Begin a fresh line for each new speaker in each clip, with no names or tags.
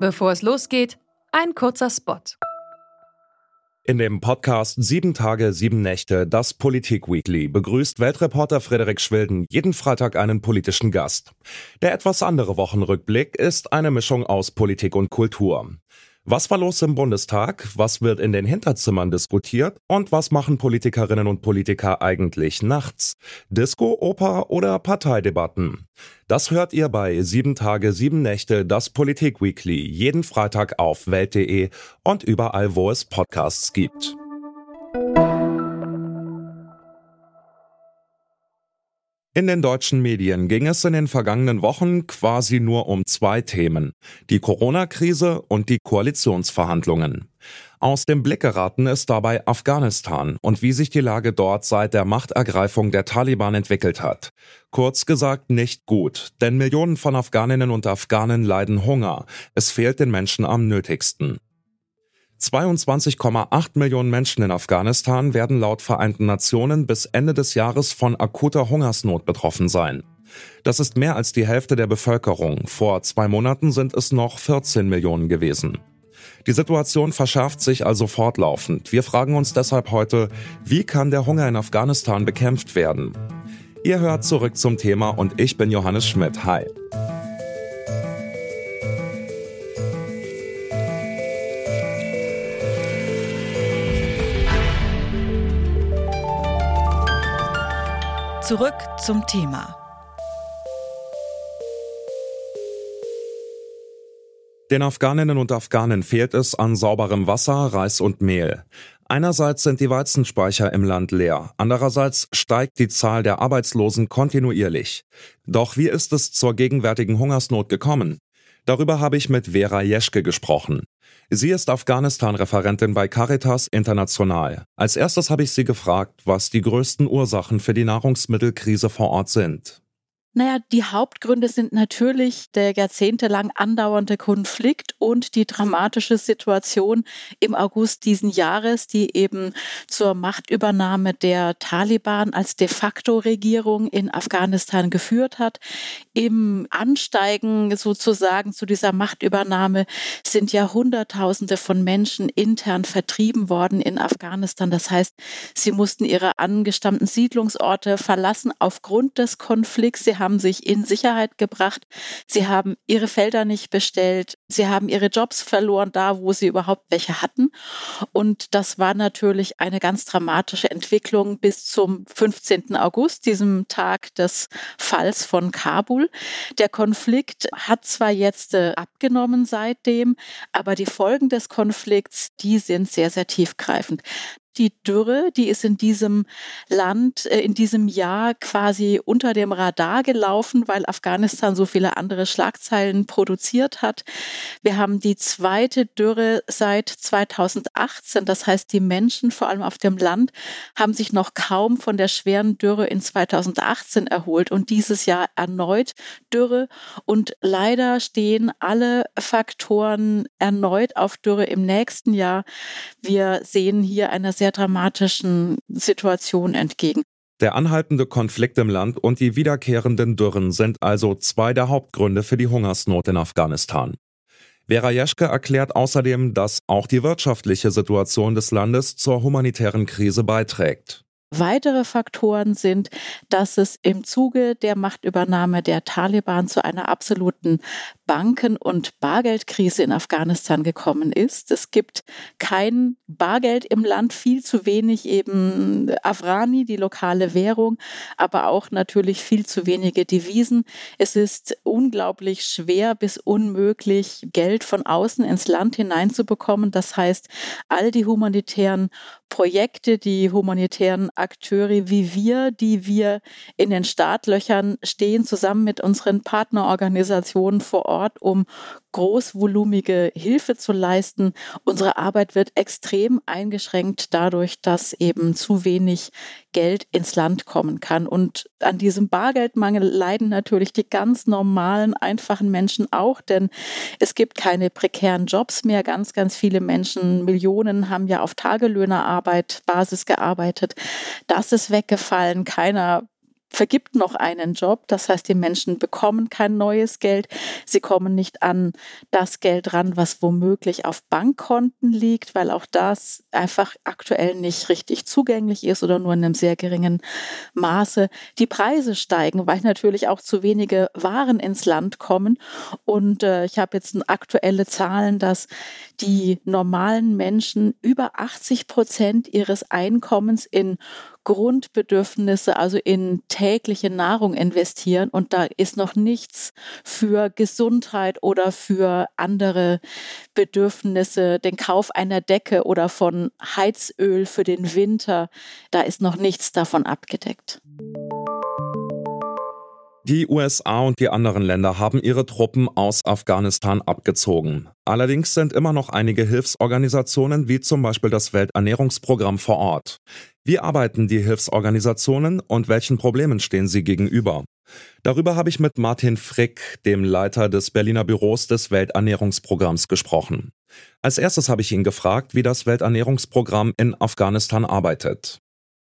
Bevor es losgeht, ein kurzer Spot.
In dem Podcast Sieben Tage, Sieben Nächte, das Politik-Weekly, begrüßt Weltreporter Frederik Schwilden jeden Freitag einen politischen Gast. Der etwas andere Wochenrückblick ist eine Mischung aus Politik und Kultur. Was war los im Bundestag? Was wird in den Hinterzimmern diskutiert? Und was machen Politikerinnen und Politiker eigentlich nachts? Disco, Oper oder Parteidebatten? Das hört ihr bei Sieben Tage, Sieben Nächte, das Politik-Weekly, jeden Freitag auf Welt.de und überall, wo es Podcasts gibt. In den deutschen Medien ging es in den vergangenen Wochen quasi nur um zwei Themen, die Corona-Krise und die Koalitionsverhandlungen. Aus dem Blick geraten ist dabei Afghanistan und wie sich die Lage dort seit der Machtergreifung der Taliban entwickelt hat. Kurz gesagt nicht gut, denn Millionen von Afghaninnen und Afghanen leiden Hunger. Es fehlt den Menschen am nötigsten. 22,8 Millionen Menschen in Afghanistan werden laut Vereinten Nationen bis Ende des Jahres von akuter Hungersnot betroffen sein. Das ist mehr als die Hälfte der Bevölkerung. Vor zwei Monaten sind es noch 14 Millionen gewesen. Die Situation verschärft sich also fortlaufend. Wir fragen uns deshalb heute, wie kann der Hunger in Afghanistan bekämpft werden? Ihr hört zurück zum Thema und ich bin Johannes Schmidt. Hi.
Zurück zum Thema.
Den Afghaninnen und Afghanen fehlt es an sauberem Wasser, Reis und Mehl. Einerseits sind die Weizenspeicher im Land leer, andererseits steigt die Zahl der Arbeitslosen kontinuierlich. Doch wie ist es zur gegenwärtigen Hungersnot gekommen? Darüber habe ich mit Vera Jeschke gesprochen. Sie ist Afghanistan-Referentin bei Caritas International. Als erstes habe ich sie gefragt, was die größten Ursachen für die Nahrungsmittelkrise vor Ort sind.
Naja, die Hauptgründe sind natürlich der jahrzehntelang andauernde Konflikt und die dramatische Situation im August diesen Jahres, die eben zur Machtübernahme der Taliban als de facto Regierung in Afghanistan geführt hat. Im Ansteigen sozusagen zu dieser Machtübernahme sind ja Hunderttausende von Menschen intern vertrieben worden in Afghanistan. Das heißt, sie mussten ihre angestammten Siedlungsorte verlassen aufgrund des Konflikts. Sie haben sich in Sicherheit gebracht. Sie haben ihre Felder nicht bestellt. Sie haben ihre Jobs verloren, da wo sie überhaupt welche hatten. Und das war natürlich eine ganz dramatische Entwicklung bis zum 15. August, diesem Tag des Falls von Kabul. Der Konflikt hat zwar jetzt äh, abgenommen seitdem, aber die Folgen des Konflikts, die sind sehr, sehr tiefgreifend die Dürre, die ist in diesem Land äh, in diesem Jahr quasi unter dem Radar gelaufen, weil Afghanistan so viele andere Schlagzeilen produziert hat. Wir haben die zweite Dürre seit 2018. Das heißt, die Menschen, vor allem auf dem Land, haben sich noch kaum von der schweren Dürre in 2018 erholt und dieses Jahr erneut Dürre. Und leider stehen alle Faktoren erneut auf Dürre im nächsten Jahr. Wir sehen hier eine sehr dramatischen Situation entgegen.
Der anhaltende Konflikt im Land und die wiederkehrenden Dürren sind also zwei der Hauptgründe für die Hungersnot in Afghanistan. Vera Jeschke erklärt außerdem, dass auch die wirtschaftliche Situation des Landes zur humanitären Krise beiträgt.
Weitere Faktoren sind, dass es im Zuge der Machtübernahme der Taliban zu einer absoluten Banken- und Bargeldkrise in Afghanistan gekommen ist. Es gibt kein Bargeld im Land, viel zu wenig eben Afrani, die lokale Währung, aber auch natürlich viel zu wenige Devisen. Es ist unglaublich schwer bis unmöglich, Geld von außen ins Land hineinzubekommen. Das heißt, all die humanitären Projekte, die humanitären Akteure wie wir, die wir in den Startlöchern stehen, zusammen mit unseren Partnerorganisationen vor Ort, um großvolumige Hilfe zu leisten. Unsere Arbeit wird extrem eingeschränkt dadurch, dass eben zu wenig Geld ins Land kommen kann. Und an diesem Bargeldmangel leiden natürlich die ganz normalen, einfachen Menschen auch, denn es gibt keine prekären Jobs mehr. Ganz, ganz viele Menschen, Millionen haben ja auf Tagelöhnerarbeit, Basis gearbeitet. Das ist weggefallen. Keiner vergibt noch einen Job. Das heißt, die Menschen bekommen kein neues Geld. Sie kommen nicht an das Geld ran, was womöglich auf Bankkonten liegt, weil auch das einfach aktuell nicht richtig zugänglich ist oder nur in einem sehr geringen Maße. Die Preise steigen, weil natürlich auch zu wenige Waren ins Land kommen. Und äh, ich habe jetzt aktuelle Zahlen, dass die normalen Menschen über 80 Prozent ihres Einkommens in Grundbedürfnisse, also in tägliche Nahrung investieren. Und da ist noch nichts für Gesundheit oder für andere Bedürfnisse, den Kauf einer Decke oder von Heizöl für den Winter. Da ist noch nichts davon abgedeckt.
Die USA und die anderen Länder haben ihre Truppen aus Afghanistan abgezogen. Allerdings sind immer noch einige Hilfsorganisationen wie zum Beispiel das Welternährungsprogramm vor Ort. Wie arbeiten die Hilfsorganisationen und welchen Problemen stehen sie gegenüber? Darüber habe ich mit Martin Frick, dem Leiter des Berliner Büros des Welternährungsprogramms, gesprochen. Als erstes habe ich ihn gefragt, wie das Welternährungsprogramm in Afghanistan arbeitet.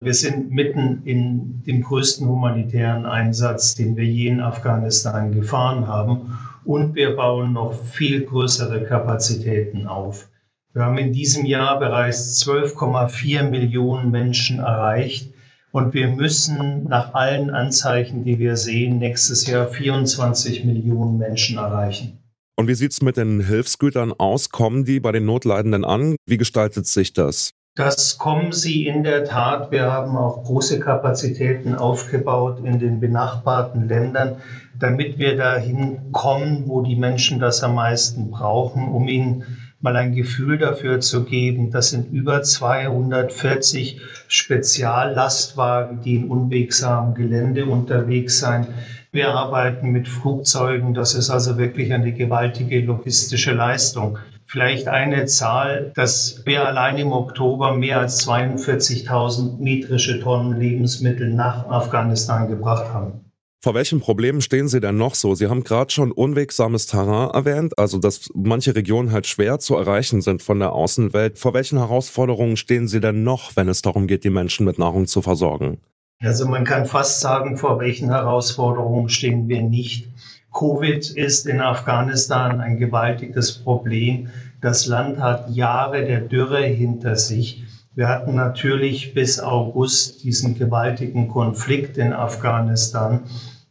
Wir sind mitten in dem größten humanitären Einsatz, den wir je in Afghanistan gefahren haben. Und wir bauen noch viel größere Kapazitäten auf. Wir haben in diesem Jahr bereits 12,4 Millionen Menschen erreicht. Und wir müssen nach allen Anzeichen, die wir sehen, nächstes Jahr 24 Millionen Menschen erreichen.
Und wie sieht es mit den Hilfsgütern aus? Kommen die bei den Notleidenden an? Wie gestaltet sich das?
Das kommen sie in der Tat. Wir haben auch große Kapazitäten aufgebaut in den benachbarten Ländern, damit wir dahin kommen, wo die Menschen das am meisten brauchen, um ihnen mal ein Gefühl dafür zu geben. Das sind über 240 Speziallastwagen, die in unwegsamem Gelände unterwegs sind. Wir arbeiten mit Flugzeugen. Das ist also wirklich eine gewaltige logistische Leistung. Vielleicht eine Zahl, dass wir allein im Oktober mehr als 42.000 metrische Tonnen Lebensmittel nach Afghanistan gebracht haben.
Vor welchen Problemen stehen Sie denn noch so? Sie haben gerade schon unwegsames Terrain erwähnt, also dass manche Regionen halt schwer zu erreichen sind von der Außenwelt. Vor welchen Herausforderungen stehen Sie denn noch, wenn es darum geht, die Menschen mit Nahrung zu versorgen?
Also man kann fast sagen, vor welchen Herausforderungen stehen wir nicht. Covid ist in Afghanistan ein gewaltiges Problem. Das Land hat Jahre der Dürre hinter sich. Wir hatten natürlich bis August diesen gewaltigen Konflikt in Afghanistan.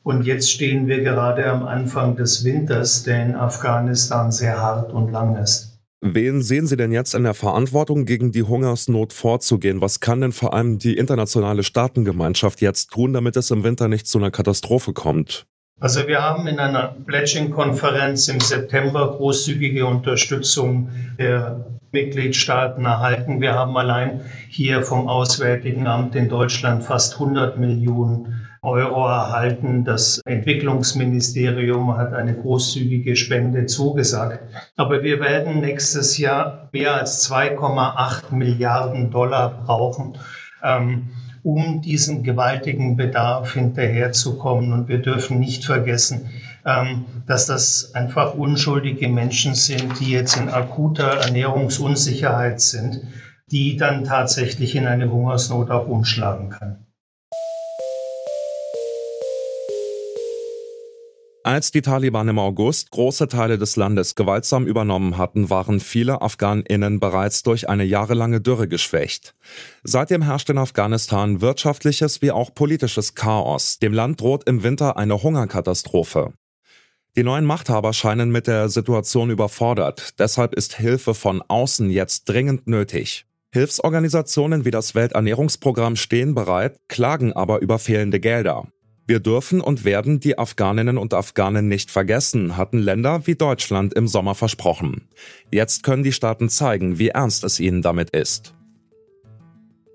Und jetzt stehen wir gerade am Anfang des Winters, der in Afghanistan sehr hart und lang ist.
Wen sehen Sie denn jetzt in der Verantwortung, gegen die Hungersnot vorzugehen? Was kann denn vor allem die internationale Staatengemeinschaft jetzt tun, damit es im Winter nicht zu einer Katastrophe kommt?
Also wir haben in einer Pledging-Konferenz im September großzügige Unterstützung der Mitgliedstaaten erhalten. Wir haben allein hier vom Auswärtigen Amt in Deutschland fast 100 Millionen Euro erhalten. Das Entwicklungsministerium hat eine großzügige Spende zugesagt. Aber wir werden nächstes Jahr mehr als 2,8 Milliarden Dollar brauchen. Ähm, um diesen gewaltigen Bedarf hinterherzukommen. Und wir dürfen nicht vergessen, ähm, dass das einfach unschuldige Menschen sind, die jetzt in akuter Ernährungsunsicherheit sind, die dann tatsächlich in eine Hungersnot auch umschlagen kann.
Als die Taliban im August große Teile des Landes gewaltsam übernommen hatten, waren viele Afghaninnen bereits durch eine jahrelange Dürre geschwächt. Seitdem herrscht in Afghanistan wirtschaftliches wie auch politisches Chaos. Dem Land droht im Winter eine Hungerkatastrophe. Die neuen Machthaber scheinen mit der Situation überfordert. Deshalb ist Hilfe von außen jetzt dringend nötig. Hilfsorganisationen wie das Welternährungsprogramm stehen bereit, klagen aber über fehlende Gelder. Wir dürfen und werden die Afghaninnen und Afghanen nicht vergessen, hatten Länder wie Deutschland im Sommer versprochen. Jetzt können die Staaten zeigen, wie ernst es ihnen damit ist.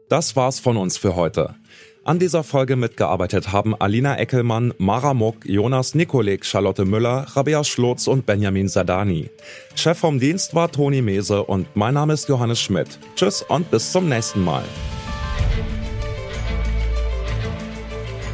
Das war's von uns für heute. An dieser Folge mitgearbeitet haben Alina Eckelmann, Mara Muck, Jonas Nikolik, Charlotte Müller, Rabea Schlotz und Benjamin Sadani. Chef vom Dienst war Toni Mese und mein Name ist Johannes Schmidt. Tschüss und bis zum nächsten Mal.